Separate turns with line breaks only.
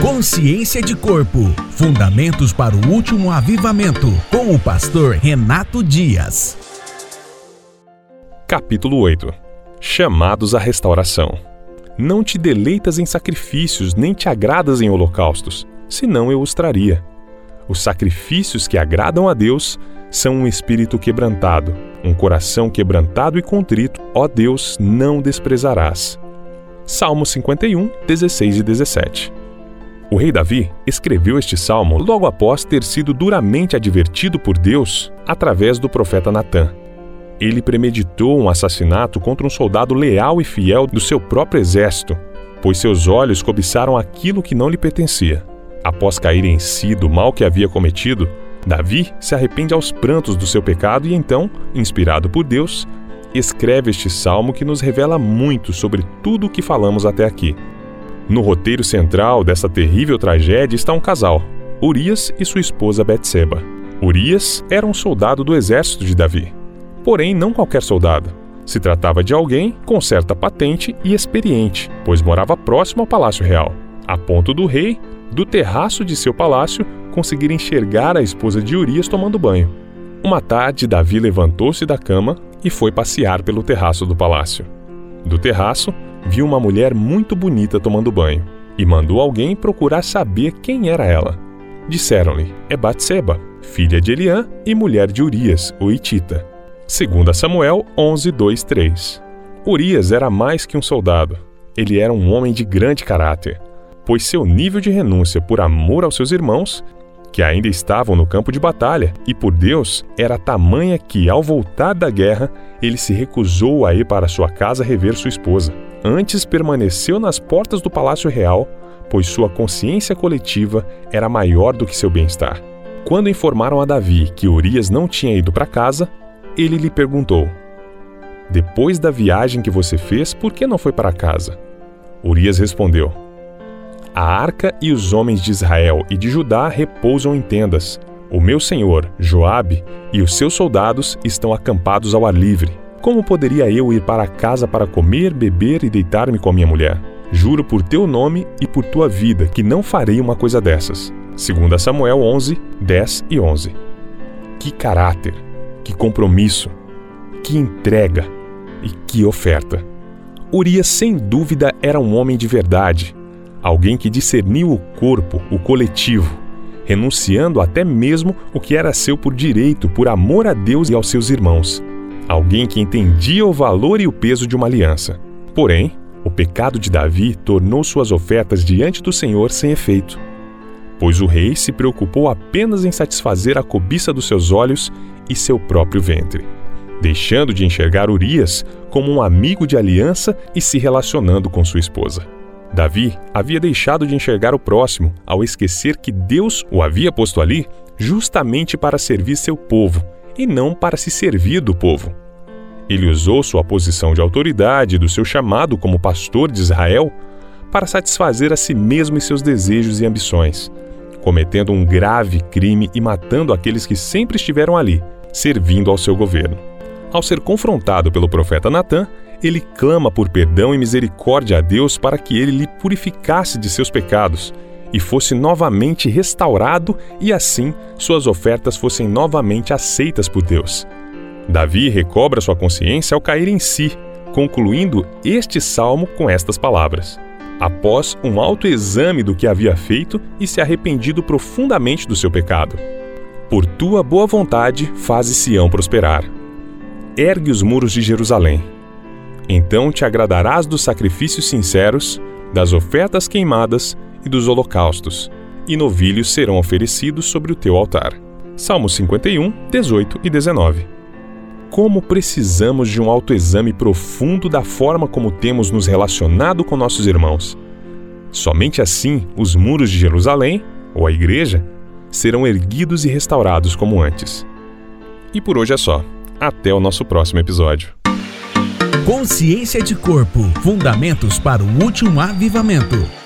Consciência de Corpo Fundamentos para o Último Avivamento, com o pastor Renato Dias.
Capítulo 8 Chamados à restauração. Não te deleitas em sacrifícios, nem te agradas em holocaustos, senão eu os traria. Os sacrifícios que agradam a Deus são um espírito quebrantado, um coração quebrantado e contrito, ó Deus, não desprezarás. Salmo 51, 16 e 17. O rei Davi escreveu este salmo logo após ter sido duramente advertido por Deus através do profeta Natã. Ele premeditou um assassinato contra um soldado leal e fiel do seu próprio exército, pois seus olhos cobiçaram aquilo que não lhe pertencia. Após cair em si do mal que havia cometido, Davi se arrepende aos prantos do seu pecado e então, inspirado por Deus, escreve este salmo que nos revela muito sobre tudo o que falamos até aqui. No roteiro central dessa terrível tragédia está um casal, Urias e sua esposa Betseba. Urias era um soldado do exército de Davi. Porém, não qualquer soldado. Se tratava de alguém com certa patente e experiente, pois morava próximo ao palácio real, a ponto do rei, do terraço de seu palácio, conseguir enxergar a esposa de Urias tomando banho. Uma tarde, Davi levantou-se da cama e foi passear pelo terraço do palácio. Do terraço, viu uma mulher muito bonita tomando banho e mandou alguém procurar saber quem era ela. Disseram-lhe: É Batseba, filha de Eliã e mulher de Urias, o Itita. Segundo Samuel 11, 2, 3. Urias era mais que um soldado. Ele era um homem de grande caráter, pois seu nível de renúncia por amor aos seus irmãos que ainda estavam no campo de batalha, e por Deus era tamanha que, ao voltar da guerra, ele se recusou a ir para sua casa rever sua esposa. Antes permaneceu nas portas do palácio real, pois sua consciência coletiva era maior do que seu bem-estar. Quando informaram a Davi que Urias não tinha ido para casa, ele lhe perguntou: Depois da viagem que você fez, por que não foi para casa? Urias respondeu: a arca e os homens de Israel e de Judá repousam em tendas. O meu senhor, Joabe, e os seus soldados estão acampados ao ar livre. Como poderia eu ir para casa para comer, beber e deitar-me com a minha mulher? Juro por teu nome e por tua vida que não farei uma coisa dessas. 2 Samuel 11, 10 e 11. Que caráter, que compromisso, que entrega e que oferta. Urias, sem dúvida, era um homem de verdade, alguém que discerniu o corpo, o coletivo, renunciando até mesmo o que era seu por direito, por amor a Deus e aos seus irmãos. Alguém que entendia o valor e o peso de uma aliança. Porém, o pecado de Davi tornou suas ofertas diante do Senhor sem efeito, pois o rei se preocupou apenas em satisfazer a cobiça dos seus olhos e seu próprio ventre, deixando de enxergar Urias como um amigo de aliança e se relacionando com sua esposa. Davi havia deixado de enxergar o próximo ao esquecer que Deus o havia posto ali justamente para servir seu povo e não para se servir do povo. Ele usou sua posição de autoridade do seu chamado como pastor de Israel para satisfazer a si mesmo e seus desejos e ambições, cometendo um grave crime e matando aqueles que sempre estiveram ali, servindo ao seu governo. Ao ser confrontado pelo profeta Natã, ele clama por perdão e misericórdia a Deus para que ele lhe purificasse de seus pecados e fosse novamente restaurado e assim suas ofertas fossem novamente aceitas por Deus. Davi recobra sua consciência ao cair em si, concluindo este salmo com estas palavras: Após um autoexame do que havia feito e se arrependido profundamente do seu pecado. Por tua boa vontade, faze Sião prosperar. Ergue os muros de Jerusalém então te agradarás dos sacrifícios sinceros, das ofertas queimadas e dos holocaustos, e novilhos serão oferecidos sobre o teu altar. Salmo 51, 18 e 19. Como precisamos de um autoexame profundo da forma como temos nos relacionado com nossos irmãos. Somente assim os muros de Jerusalém, ou a igreja, serão erguidos e restaurados como antes. E por hoje é só. Até o nosso próximo episódio.
Consciência de Corpo Fundamentos para o Último Avivamento.